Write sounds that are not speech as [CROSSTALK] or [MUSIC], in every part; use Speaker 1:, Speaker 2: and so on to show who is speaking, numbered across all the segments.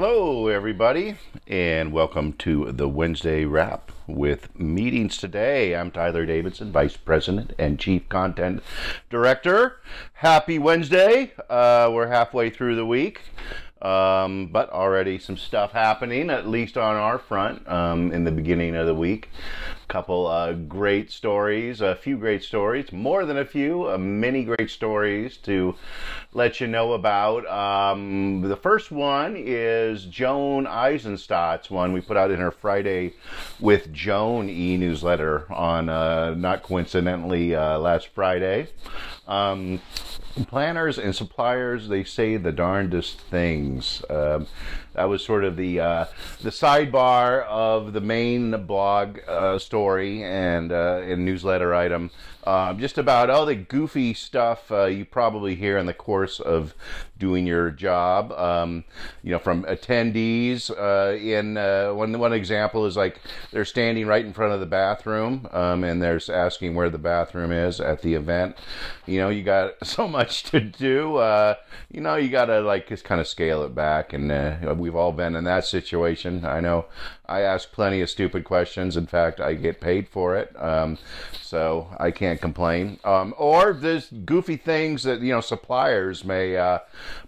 Speaker 1: Hello, everybody, and welcome to the Wednesday Wrap with meetings today. I'm Tyler Davidson, Vice President and Chief Content Director. Happy Wednesday. Uh, we're halfway through the week. Um, but already some stuff happening, at least on our front, um, in the beginning of the week. A couple uh, great stories, a few great stories, more than a few, uh, many great stories to let you know about. Um, the first one is Joan Eisenstodt's one we put out in her Friday with Joan e newsletter on, uh, not coincidentally, uh, last Friday. Um, planners and suppliers they say the darndest things. Um, that was sort of the uh, the sidebar of the main blog uh, story and uh, and newsletter item. Um, just about all the goofy stuff uh, you probably hear in the course of doing your job um, you know from attendees uh, in uh, one one example is like they're standing right in front of the bathroom um, and they're asking where the bathroom is at the event you know you got [LAUGHS] so much to do you know you got to like just kind of scale it back and we've all been in that situation. I know I ask plenty of stupid questions. In fact, I get paid for it, um, so I can't complain. Um, or there's goofy things that you know suppliers may uh,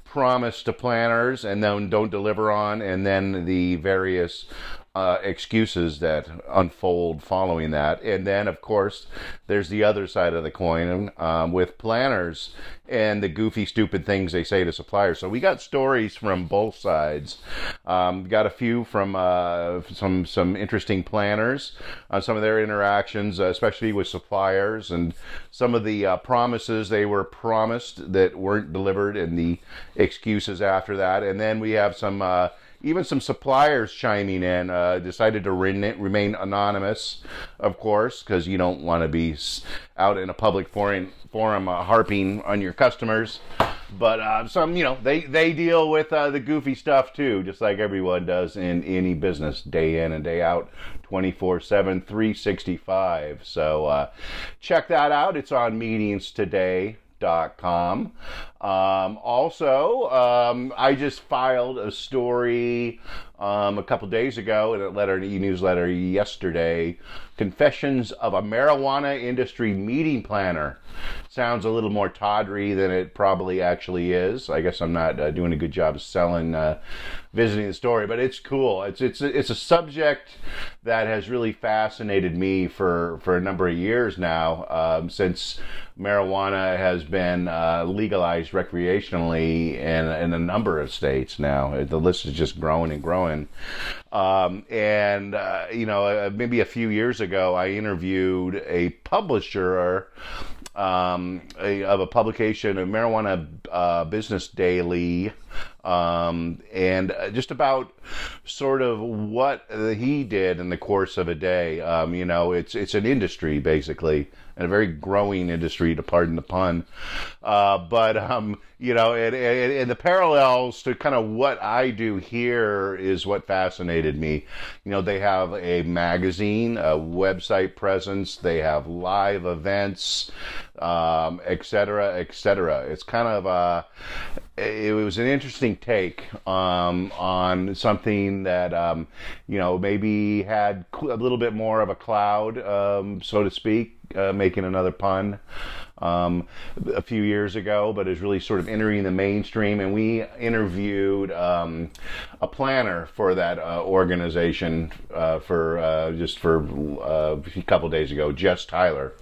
Speaker 1: promise to planners and then don't deliver on, and then the various uh, excuses that unfold following that. And then, of course, there's the other side of the coin um, with planners and the goofy, stupid things they say to suppliers. So we got stories from both sides. Um, got a few from uh, some some interesting planners, uh, some of their interactions, uh, especially with suppliers, and some of the uh, promises they were promised that weren't delivered, and the excuses after that. And then we have some even some suppliers chiming in uh, decided to re- remain anonymous, of course, because you don't want to be out in a public forum, forum uh, harping on your customers. But uh, some, you know, they, they deal with uh, the goofy stuff too, just like everyone does in any business, day in and day out, 24 7, 365. So uh, check that out. It's on meetings today com. Um, also, um, I just filed a story um, a couple days ago in a letter, an e-newsletter yesterday. Confessions of a marijuana industry meeting planner. Sounds a little more tawdry than it probably actually is. I guess I'm not uh, doing a good job of selling, uh, visiting the story, but it's cool. It's it's it's a subject that has really fascinated me for for a number of years now, um, since marijuana has been uh, legalized recreationally in in a number of states now. The list is just growing and growing. Um, and, uh, you know, uh, maybe a few years ago, I interviewed a publisher um, a, of a publication, a Marijuana uh, Business Daily, um, and uh, just about sort of what he did in the course of a day. Um, you know, it's it's an industry basically, and a very growing industry, to pardon the pun. Uh, but um, you know, and, and, and, the parallels to kind of what I do here is what fascinated me. You know, they have a magazine, a website presence, they have live events, um, et cetera, et cetera. It's kind of uh, it was an interesting take um, on something that um, you know maybe had a little bit more of a cloud, um, so to speak, uh, making another pun um, a few years ago, but is really sort of entering the mainstream. And we interviewed um, a planner for that uh, organization uh, for uh, just for uh, a couple days ago, Jess Tyler.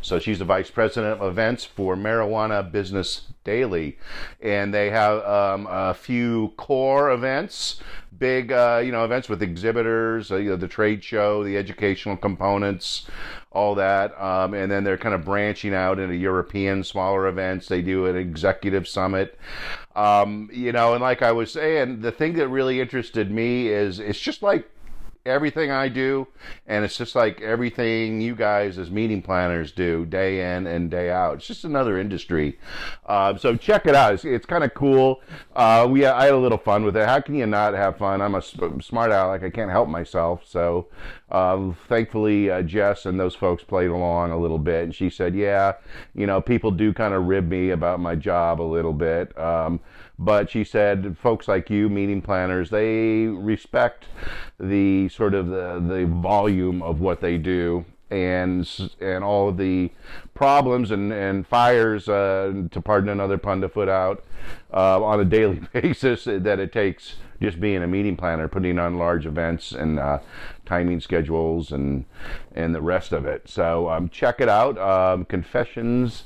Speaker 1: So she's the vice president of events for Marijuana Business Daily, and they have um, a few core events big, uh, you know, events with exhibitors, uh, you know, the trade show, the educational components, all that. Um, and then they're kind of branching out into European smaller events. They do an executive summit. Um, you know, and like I was saying, the thing that really interested me is it's just like everything I do, and it's just like everything you guys as meeting planners do day in and day out. It's just another industry. Uh, so check it out. It's, it's kind of cool. Uh, we I had a little fun with it. How can you not have fun? I'm a smart aleck. I can't help myself. So uh, thankfully, uh, Jess and those folks played along a little bit, and she said, "Yeah, you know, people do kind of rib me about my job a little bit." Um, but she said, folks like you, meeting planners, they respect the sort of the, the volume of what they do and and all the problems and, and fires, uh, to pardon another pun to foot out, uh, on a [LAUGHS] daily basis that it takes just being a meeting planner, putting on large events and uh, timing schedules and and the rest of it. So um, check it out. Um, Confessions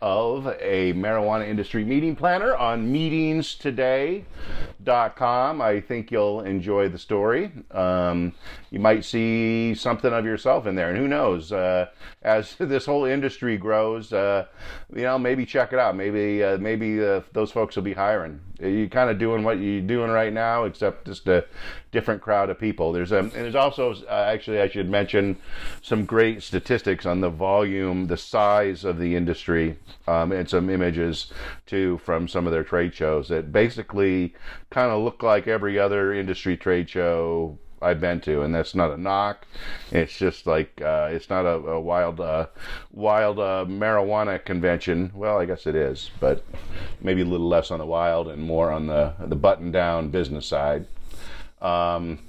Speaker 1: of a marijuana industry meeting planner on meetingstoday.com. I think you'll enjoy the story. Um, you might see something of yourself in there, and who knows? Uh, as [LAUGHS] this whole industry grows, uh, you know, maybe check it out. Maybe uh, maybe uh, those folks will be hiring. You're kind of doing what you're doing right now, except just a different crowd of people. There's a, and there's also uh, actually I should mention some great statistics on the volume, the size of the industry, um, and some images too from some of their trade shows that basically kind of look like every other industry trade show I've been to, and that's not a knock. It's just like uh, it's not a, a wild, uh, wild uh, marijuana convention. Well, I guess it is, but maybe a little less on the wild and more on the the button down business side. Um,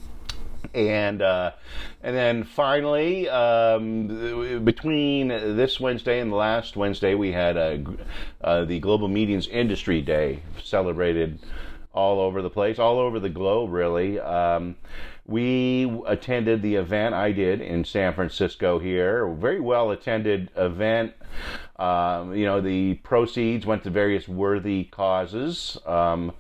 Speaker 1: and uh, and then finally, um, between this Wednesday and the last Wednesday, we had a, uh, the Global Meetings Industry Day celebrated all over the place, all over the globe, really. Um, we attended the event I did in San Francisco here. Very well attended event. Um, you know, the proceeds went to various worthy causes. Um,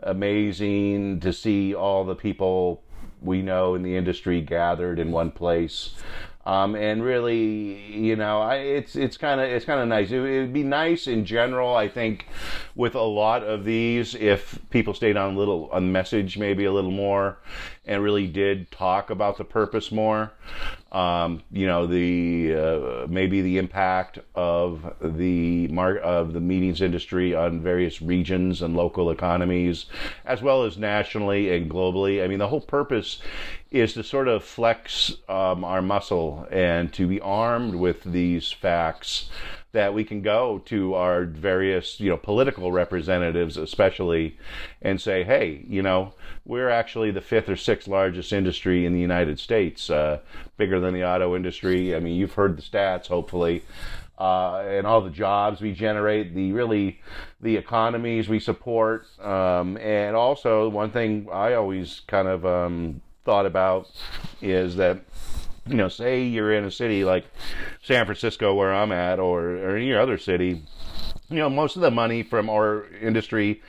Speaker 1: amazing to see all the people we know in the industry gathered in one place. Um, and really, you know, I, it's it's kind of it's kind of nice. It would be nice in general, I think, with a lot of these, if people stayed on a little on message, maybe a little more, and really did talk about the purpose more. Um, you know, the uh, maybe the impact of the mar- of the meetings industry on various regions and local economies, as well as nationally and globally. I mean, the whole purpose is to sort of flex um, our muscle and to be armed with these facts that we can go to our various, you know, political representatives, especially, and say, hey, you know, we're actually the fifth or sixth largest industry in the United States, uh, bigger than the auto industry. I mean, you've heard the stats, hopefully. Uh, and all the jobs we generate, the really the economies we support, um, and also one thing I always kind of um, thought about is that you know, say you're in a city like San Francisco, where I'm at, or, or any other city, you know, most of the money from our industry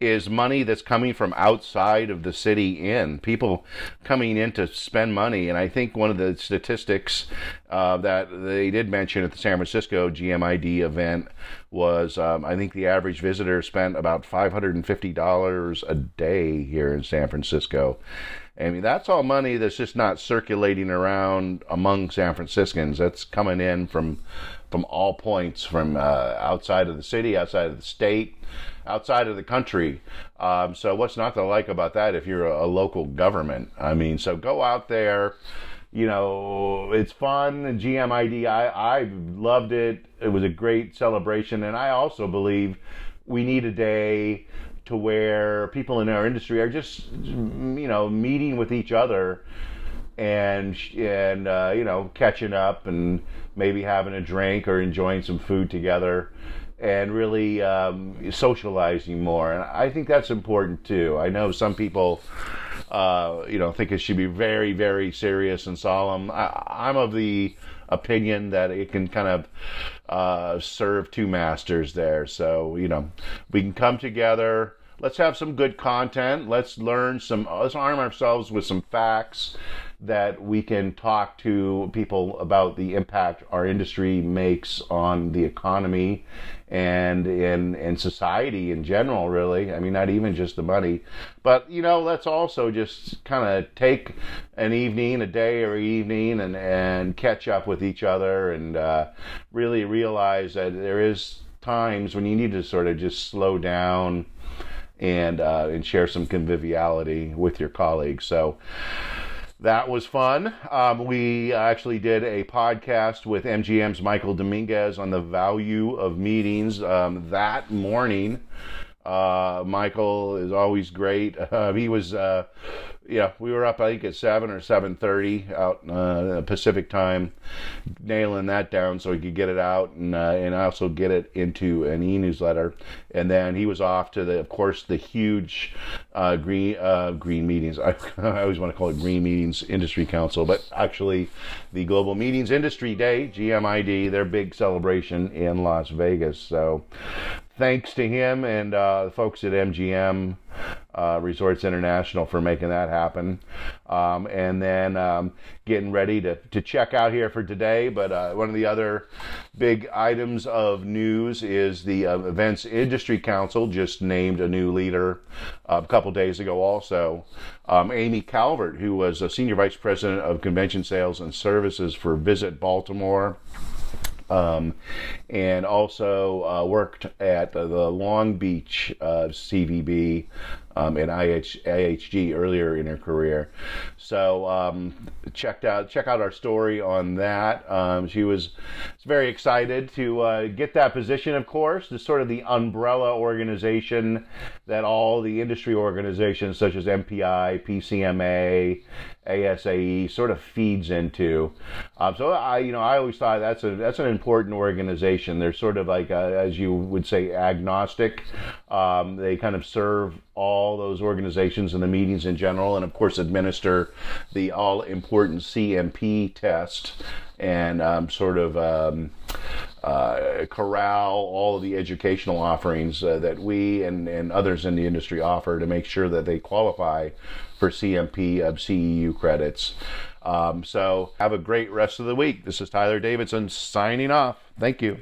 Speaker 1: is money that's coming from outside of the city in people coming in to spend money and i think one of the statistics uh, that they did mention at the san francisco gmid event was um, i think the average visitor spent about $550 a day here in san francisco I mean, that's all money that's just not circulating around among San Franciscans. That's coming in from from all points, from uh, outside of the city, outside of the state, outside of the country. Um, so, what's not to like about that if you're a, a local government? I mean, so go out there. You know, it's fun. GMID, I, I loved it. It was a great celebration. And I also believe we need a day to where people in our industry are just you know meeting with each other and and uh, you know catching up and maybe having a drink or enjoying some food together and really um, socializing more and I think that's important too. I know some people uh, you know think it should be very very serious and solemn. I, am of the opinion that it can kind of uh, serve two masters there. So, you know, we can come together. Let's have some good content. Let's learn some, let's arm ourselves with some facts that we can talk to people about the impact our industry makes on the economy and in and society in general really. I mean not even just the money. But you know let's also just kind of take an evening a day or evening and and catch up with each other and uh, really realize that there is times when you need to sort of just slow down and uh, and share some conviviality with your colleagues. So that was fun. Um, we actually did a podcast with MGM's Michael Dominguez on the value of meetings um, that morning. Uh, Michael is always great. [LAUGHS] Uh, he was, uh, yeah, we were up I think at seven or seven thirty out uh, Pacific time, nailing that down so he could get it out and uh, and also get it into an e-newsletter. And then he was off to the, of course, the huge uh, green green meetings. I, [LAUGHS] I always want to call it Green Meetings Industry Council, but actually the Global Meetings Industry Day (GMID), their big celebration in Las Vegas. So thanks to him and uh, the folks at MGM uh, Resorts International for making that happen. Um, and then um, getting ready to, to check out here for today. But uh, one of the other big items of news is the uh, Events Industry Council just named a new leader uh, a couple days ago, also. Um, Amy Calvert, who was a Senior Vice President of Convention Sales and Services for Visit Baltimore. Um, and also uh, worked at the Long Beach uh, CVB um, and IH, IHG earlier in her career. So um, checked out check out our story on that. Um, she was very excited to uh, get that position. Of course, the sort of the umbrella organization that all the industry organizations such as MPI, PCMA, ASAE sort of feeds into. Um, so I, you know, I always thought that's a that's an important organization. They're sort of like, a, as you would say, agnostic. Um, they kind of serve all those organizations and the meetings in general, and of course administer the all important CMP test and um, sort of um, uh, corral all of the educational offerings uh, that we and, and others in the industry offer to make sure that they qualify for CMP of CEU credits. Um, so have a great rest of the week. This is Tyler Davidson signing off. Thank you.